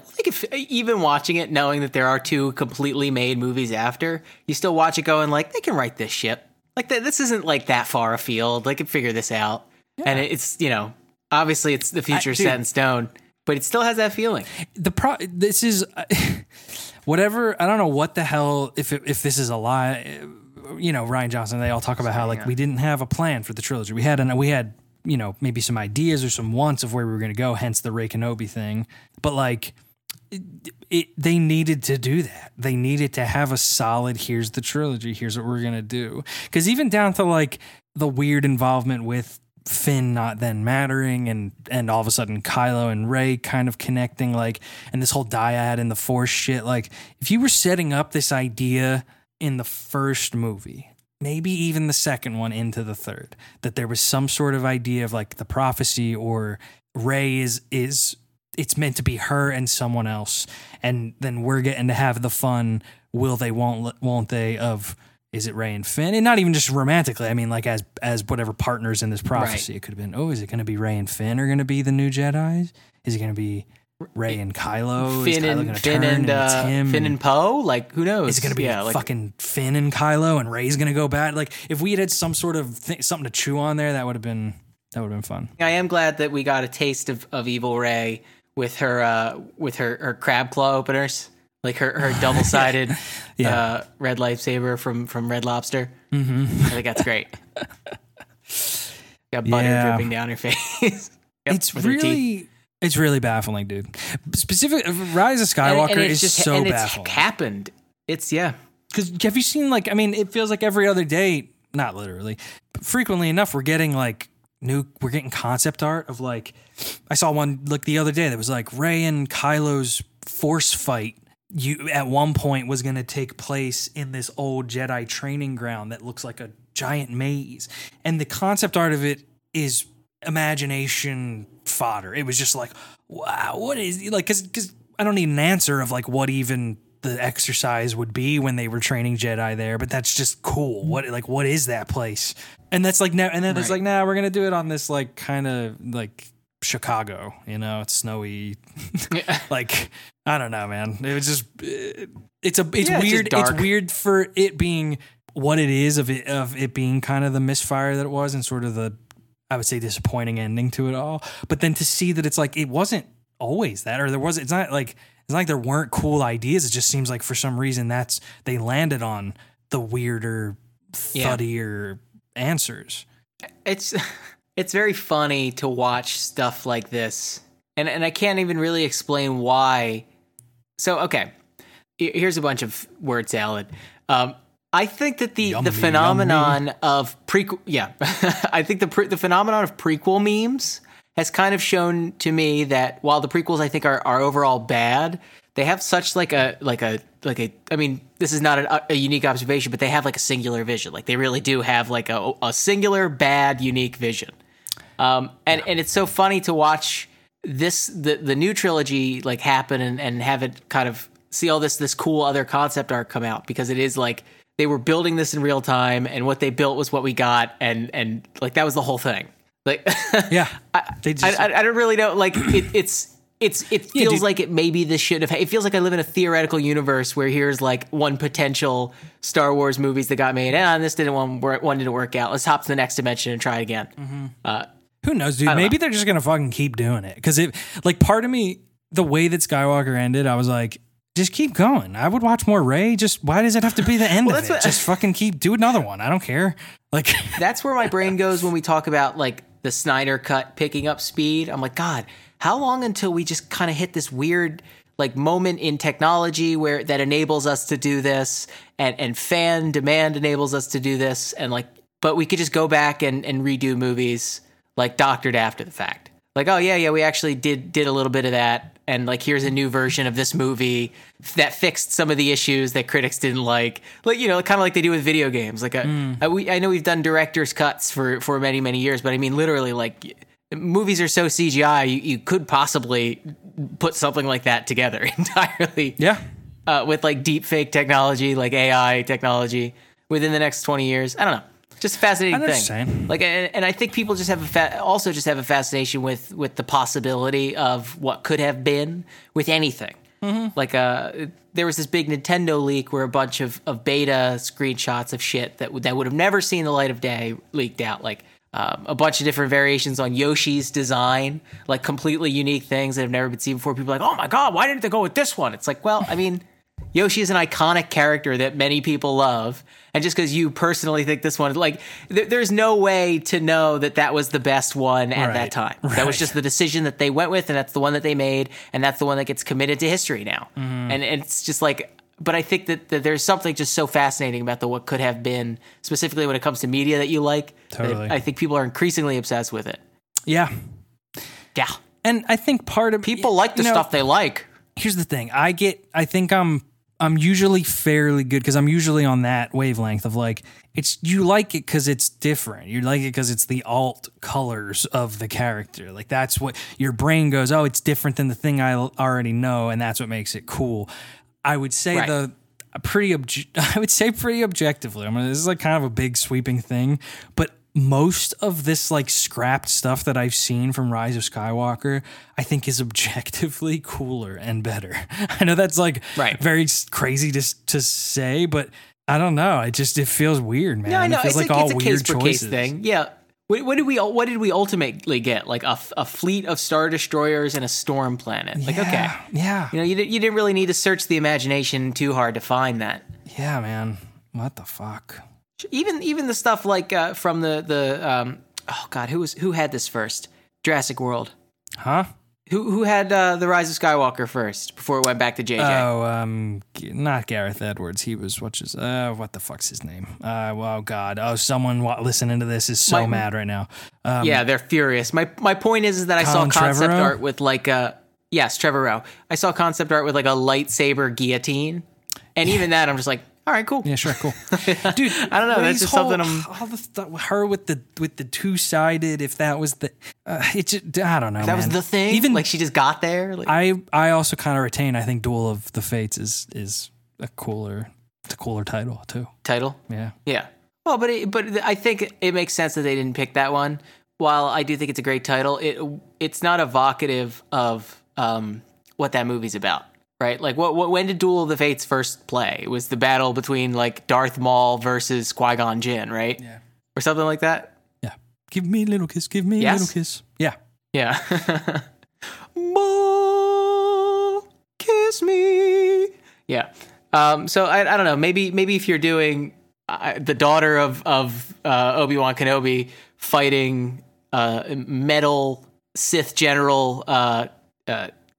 even watching it, knowing that there are two completely made movies after, you still watch it going like they can write this ship. Like th- this isn't like that far afield. They can figure this out, and it's you know obviously it's the future dude. set in stone, but it still has that feeling. the pro this is uh, whatever i don't know what the hell if it, if this is a lie uh, you know Rian Johnson they all talk about how like we didn't have a plan for the trilogy we had an we had you know maybe some ideas or some wants of where we were going to go hence the Rey Kenobi thing but like it, it, they needed to do that. They needed to have a solid. Here's the trilogy. Here's what we're gonna do. Because even down to like the weird involvement with Finn not then mattering, and and all of a sudden Kylo and Rey kind of connecting, like, and this whole dyad and the Force shit. Like, if you were setting up this idea in the first movie, maybe even the second one into the third, that there was some sort of idea of like the prophecy or Rey is is it's meant to be her and someone else, and then we're getting to have the fun. Will they? Won't won't they? Of is it Rey and Finn? And not even just romantically. I mean, like as as whatever partners in this prophecy. It could have been. Oh, is it going to be Rey and Finn are going to be the new Jedi's? Is it going to be Rey and Kylo? is Finn Kylo and gonna Finn and, uh, him? Finn and Poe. Like who knows? Is it going to be yeah, like, fucking Finn and Kylo and Rey's going to go bad? Like if we had had some sort of thing, something to chew on there, that would have been that would have been fun. I am glad that we got a taste of, of Evil Rey with her uh, with her, her crab claw openers, like her, her double sided Yeah. uh, red lightsaber from from Red Lobster. Mm-hmm. I think that's great. Got butter Yeah. dripping down her face. Yep, it's with her teeth. really it's really baffling, dude. Specific Rise of Skywalker and it's is just so and baffling. It's happened. It's yeah. Because have you seen like I mean, it feels like every other day, not literally, but frequently enough, we're getting like new, we're getting concept art of like, I saw one like the other day that was like Rey and Kylo's force fight you at one point was going to take place in this old Jedi training ground that looks like a giant maze. And the concept art of it is imagination fodder. It was just like, wow, what is like cuz cuz I don't need an answer of like what even the exercise would be when they were training Jedi there, but that's just cool. What like what is that place? And that's like now and then it's Right. like, nah, we're gonna do it on this like kind of like Chicago, you know, it's snowy. like I don't know, man. It was just uh, it's a it's Yeah, weird. It's, dark. weird for it being what it is of it of it being kind of the misfire that it was and sort of the I would say disappointing ending to it all. But then to see that it's like it wasn't always that, or there was. It's not like it's not like there weren't cool ideas. It just seems like for some reason that's they landed on the weirder, Yeah. thuddier answers. it's it's very funny to watch stuff like this and and I can't even really explain why so okay here's a bunch of word salad um I think that the Yummy, the phenomenon of prequel yeah. I think the pre- the phenomenon of prequel memes has kind of shown to me that while the prequels I think are are overall bad they have such like a like a like a I mean this is not a, a unique observation but they have like a singular vision. Like they really do have like a a singular bad unique vision. Um and and it's so funny to watch this the the new trilogy like happen and and have it kind of see all this this cool other concept art come out because it is like they were building this in real time and what they built was what we got and and like that was the whole thing like Yeah, I, they just I, I, I don't really know. Like it, it's it's it feels dude. like it maybe this should have. It feels like I live in a theoretical universe where here's like one potential Star Wars movies that got made, and this didn't one work, one didn't work out. Let's hop to the next dimension and try again. Mm-hmm. Uh, Who knows, dude? Maybe they're just gonna fucking keep doing it because it, like, part of me, the way that Skywalker ended, I was like, just keep going. I would watch more Rey. Just why does it have to be the end Well, of it? what- just fucking keep do another one. I don't care. Like, that's where my brain goes when we talk about like the Snyder cut picking up speed. I'm like, God, how long until we just kind of hit this weird like moment in technology where that enables us to do this and and fan demand enables us to do this and like but we could just go back and, and redo movies like doctored after the fact. Like, oh yeah, yeah, we actually did did a little bit of that and like here's a new version of this movie that fixed some of the issues that critics didn't like. Like you know, kind of like they do with video games. Like a, I, we, I know we've done director's cuts for for many many years, but I mean literally like movies are so CGI, you, you could possibly put something like that together entirely yeah, uh, with like deep fake technology, like AI technology within the next 20 years. I don't know. Just a fascinating thing. Like, and, and I think people just have a fa- also just have a fascination with with the possibility of what could have been with anything. Mm-hmm. Like, uh, there was this big Nintendo leak where a bunch of, of beta screenshots of shit that would that would have never seen the light of day leaked out. Like, um, a bunch of different variations on Yoshi's design, like completely unique things that have never been seen before. People are like, oh my god, why didn't they go with this one? It's like, well, I mean, Yoshi is an iconic character that many people love, and just because you personally think this one, like, th- there's no way to know that that was the best one at that Right, time. That was just the decision that they went with, and that's the one that they made, and that's the one that gets committed to history now. Mm-hmm. And, and it's just like, but I think that, that there's something just so fascinating about the what could have been, specifically when it comes to media that you like. that Totally. I think people are increasingly obsessed with it. yeah. Yeah, And I think part of people like the you know, stuff they like. Here's the thing. I get i think i'm i'm usually fairly good because i'm usually on that wavelength of like it's you like it because it's different. You like it because it's the alt colors of the character. Like that's what your brain goes oh it's different than the thing I already know and that's what makes it cool. I would say Right. the pretty i would say pretty objectively i mean this is like kind of a big sweeping thing but most of this like scrapped stuff that I've seen from Rise of Skywalker, I think is objectively cooler and better. I know that's like Right. very crazy to to say, but I don't know. It just it feels weird, man. No, I know. It feels it's like a, all it's a weird case choices. case thing. Yeah. What, what did we what did we ultimately get? Like a, a fleet of star destroyers and a storm planet. Like okay, Yeah, yeah, you know, you, you didn't really need to search the imagination too hard to find that. yeah, man. What the fuck? Even even the stuff like uh, from the the um, oh god, who was who had this first? Jurassic World. Huh? Who who had uh, the Rise of Skywalker first before it went back to JJ? Oh, um, not Gareth Edwards. He was what's his uh, what the fuck's his name? Uh, well, God. Oh, someone wa- listening to this is so My- mad right now. Um, yeah, they're furious. My my point is, is that I saw concept Trevorrow? art with like uh Yes, Trevorrow. I saw concept art with like a lightsaber guillotine, and even that, I'm just like, all right, cool. Yeah, sure, cool, dude. I don't know, that's just whole- something I'm- all the th- her with the with the two sided. If that was the, uh, it just I don't know. That was the thing. Even like she just got there. Like, I I also kind of retain. I think Duel of the Fates is is a cooler, it's a cooler title too. title. Yeah. Yeah. Well, but it, but I think it makes sense that they didn't pick that one. While I do think it's a great title, it it's not evocative of um, what that movie's about, right? Like, what, what when did Duel of the Fates first play? It was the battle between like Darth Maul versus Qui Gon Jinn, right? Yeah. Or something like that. Yeah. Give me a little kiss. Give me a little kiss. Yeah. Yeah. Maul, kiss me. Yeah. Um, so I, I don't know. Maybe maybe if you're doing uh, the daughter of of uh, Obi Wan Kenobi fighting uh, metal Sith general.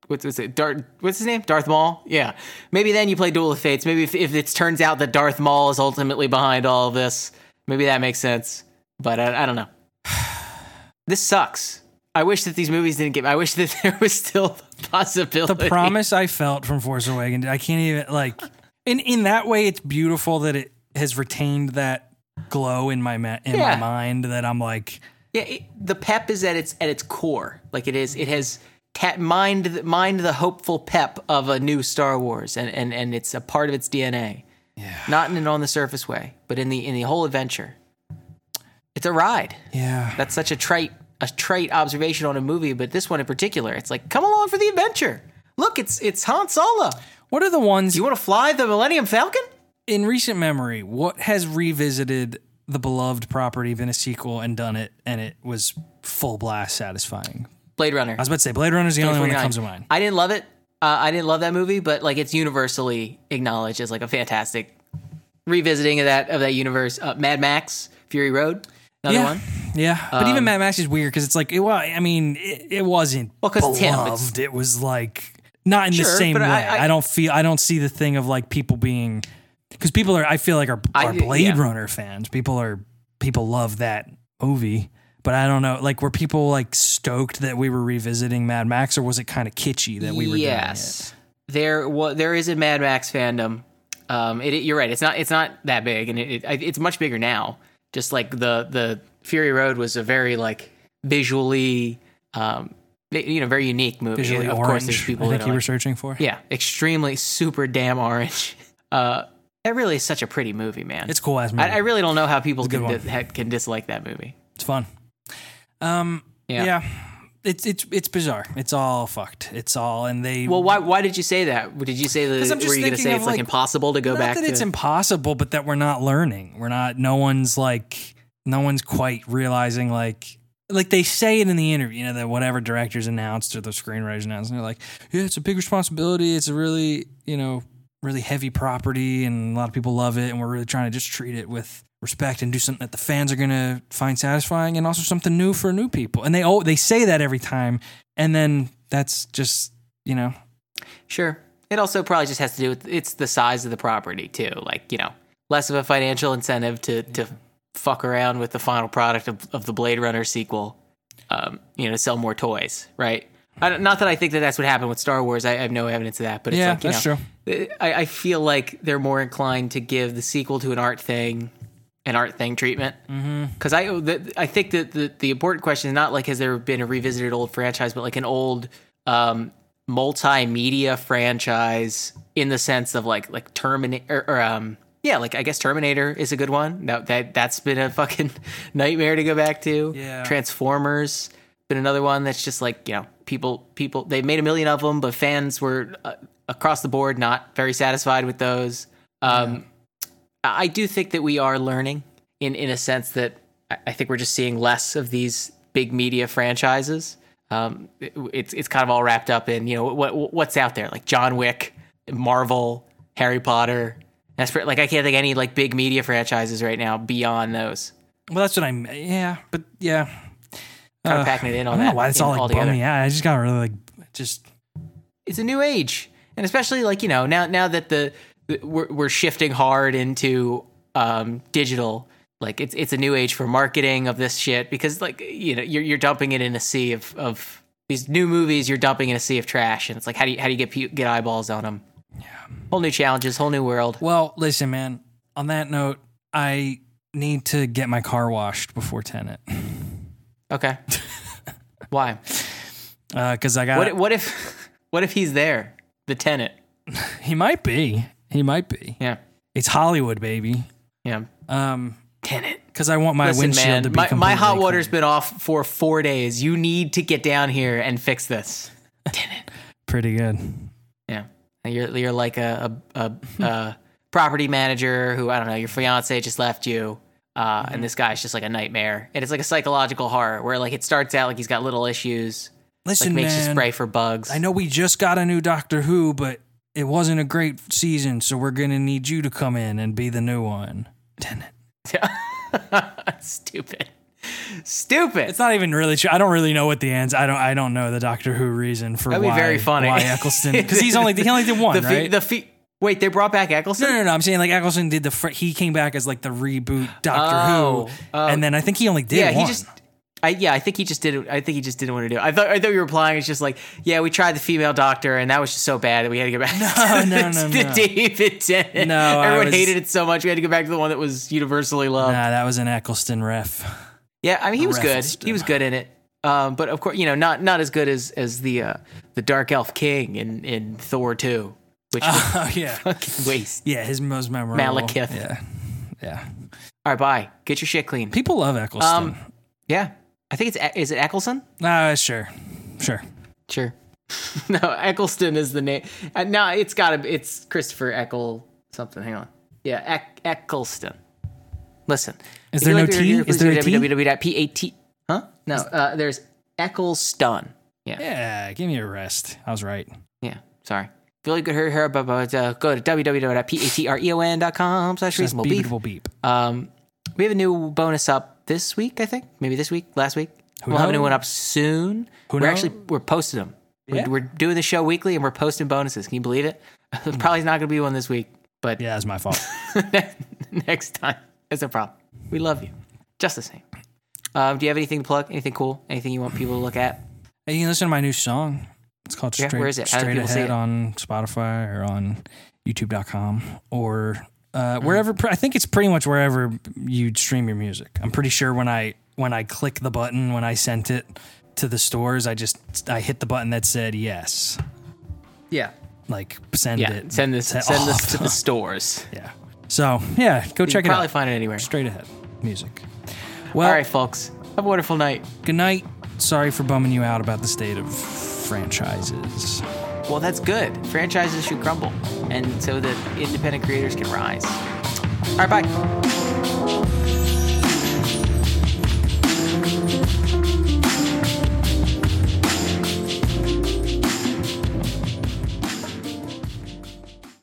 What's, what's it? Darth, what's his name? Darth Maul. Yeah. Maybe then you play Duel of Fates. Maybe if, if it turns out that Darth Maul is ultimately behind all of this, maybe that makes sense. But I, I don't know. This sucks. I wish that these movies didn't get. I wish that there was still the possibility. The promise I felt from Force Awakens, I can't even like. In in that way, it's beautiful that it has retained that glow in my ma- in Yeah. my mind that I'm like, Yeah, it, the pep is at its at its core. Like it is, it has mined mined the hopeful pep of a new Star Wars, and and and it's a part of its DNA. Yeah. Not in an on the surface way, but in the in the whole adventure. It's a ride. yeah, That's such a trite a trite observation on a movie, but this one in particular, it's like come along for the adventure. Look, it's it's Han Solo. What are the ones You want to fly the Millennium Falcon? in recent memory? What has revisited the beloved property, been a sequel, and done it, and it was full blast satisfying? Blade Runner. I was about to say Blade Runner is the only one that comes to mind. I didn't love it. Uh, I didn't love that movie, but like it's universally acknowledged as like a fantastic revisiting of that of that universe. Uh, Mad Max, Fury Road, another yeah, one. yeah. But even Mad Max is weird because it's like, it, well, I mean, it, it wasn't Well, 'cause it's him, it's- beloved. It was like not in the same way. I- I, I- don't feel. I don't see the thing of like people being because people are. I feel like are, I- are Blade yeah. Runner fans. People are people love that movie. But I don't know, like, were people like stoked that we were revisiting Mad Max, or was it kind of kitschy that we were doing it? yes, there wa there is a Mad Max fandom. Um, it, you're right. It's not it's not that big, and it, it it's much bigger now. Just like the the Fury Road was a very like visually, um, you know, very unique movie. Visually of orange. course, there's people I think you were like, searching for. Yeah, extremely super damn orange. Uh, that really is such a pretty movie, man. It's cool ass movie. I, I really don't know how people can di- can dislike that movie. It's fun. Um, Yeah. yeah. It's it's it's bizarre. It's all fucked. It's all and they Well, why why did you say that? Did you say that? Were you going to say it's like, like- impossible to go back that to? it's impossible, but that we're not learning. We're not. No one's like. No one's quite realizing like. Like they say it in the interview, you know, that whatever directors announced or the screenwriters announced, and they're like, "Yeah, it's a big responsibility. It's a really, you know, really heavy property, and a lot of people love it, and we're really trying to just treat it with respect and do something that the fans are gonna find satisfying, and also something new for new people." And they oh, they say that every time, and then that's just, you know, Sure. It also probably just has to do with it's the size of the property too. Like you know, less of a financial incentive to to fuck around with the final product of, of the Blade Runner sequel. Um, you know, to sell more toys, right? Not that I think that that's what happened with Star Wars. I, I have no evidence of that, but it's yeah, like you that's know, true. I, I feel like they're more inclined to give the sequel to an art thing an art thing treatment. Because I the, I think that the, the important question is not like has there been a revisited old franchise, but like an old um, multimedia franchise in the sense of like like Terminator or, or um yeah like I guess Terminator is a good one. That that that's been a fucking nightmare to go back to. Yeah. Transformers been another one that's just like you know people people they made a million of them, but fans were uh, across the board not very satisfied with those. Um, I do think that we are learning in in a sense that I- think we're just seeing less of these big media franchises. Um, it- it's it's kind of all wrapped up in you know what what's out there like John Wick, Marvel, Harry Potter. That's pretty, like I can't think any like big media franchises right now beyond those. Well, that's what I'm. Yeah, but yeah, Kind Uh, of packing it in I don't that. know why it's all like altogether. Yeah, I just got really like just. it's a new age and especially like you know now now that the we're, we're shifting hard into um digital like it's it's a new age for marketing of this shit because like you know you're you're dumping it in a sea of of these new movies you're dumping in a sea of trash, and it's like how do you how do you get get eyeballs on them? Yeah, whole new challenges, whole new world. Well, listen, man. On that note, I need to get my car washed before Tenet. Okay, why? Because uh, I got. What, what if what if he's there? The tenant. He might be. He might be. Yeah. It's Hollywood, baby. Yeah. Um, Tenet. Because I want my Listen, windshield man, to be my, my hot completely water's clean. been off for four days. You need to get down here and fix this. Tenet. pretty good. Yeah. And You're you're like a a, a, a property manager who I don't know. Your fiance just left you, uh, Mm-hmm. and this guy's just like a nightmare. And it's like a psychological horror where like it starts out like he's got little issues, Listen, like makes man. you spray for bugs. I know we just got a new Doctor Who, but it wasn't a great season, so we're gonna need you to come in and be the new one. Tenet. Stupid. Stupid. It's not even really true. I don't really know what the ends. I don't. I don't know the Doctor Who reason for That'd be why, very funny. why Eccleston because he's only he only did one, the right? the fe- Wait, they brought back Eccleston. no, no, no. I'm saying like Eccleston did the fr- he came back as like the reboot Doctor Oh, Who, oh. and then I think he only did yeah, one. he just. I, yeah, I think he just didn't. I think he just didn't want to do. it. I thought. I thought you were replying. It's just like, yeah, we tried the female doctor, and that was just so bad that we had to go back. No, to no, the, no, the no. David Tennant. No, everyone was- hated it so much. We had to go back to the one that was universally loved. Nah, that was an Eccleston ref. Yeah, I mean, he was good. He was good in it. Um, but of course, you know, not not as good as as the uh, the Dark Elf King in in Thor two, which was Oh yeah, fucking waste. yeah. His most memorable. Malekith. Yeah, yeah. All right, bye. Get your shit clean. People love Eccleston. Um, yeah, I think it's is it Eccleston? Ah, sure, sure. Sure. no, Eccleston is the name. Uh, no, it's got to. Be it's Christopher Eccle something. Hang on. Yeah, Eck, Eccleston. Listen. Is there no like T? Is there go a to T? www.pat. Huh? No. Uh, there's Eccleston. Yeah. Yeah, give me a rest. I was right. Yeah. Sorry. Like to hear, about, about uh, go to www.patreon.com slash reasonable beep. Um, we have a new bonus up this week, I think. Maybe this week, last week. Who we'll have a new one up soon. Who we're knows? actually we're posting them. Yeah. We're, we're doing the show weekly and we're posting bonuses. Can you believe it? Probably not going to be one this week, but Yeah, that's my fault. next time. That's a problem. We love you. Just the same. Um, do you have anything to plug? Anything cool? Anything you want people to look at? Hey, you can listen to my new song. It's called Yeah, Straight, where is it? How Straight Ahead it? on Spotify or on YouTube.com or uh, Mm-hmm. wherever. I think it's pretty much wherever you stream your music. I'm pretty sure when I when I click the button when I sent it to the stores, I just I hit the button that said yes, Yeah. like send Yeah. it. Send this Send- send this oh, to the stores. Yeah. So yeah, go You check it probably out. find it anywhere. Straight Ahead music. Well, All right, folks. Have a wonderful night. good night. Sorry for bumming you out about the state of franchises. Well, that's good. Franchises should crumble, and so that independent creators can rise. All right, bye.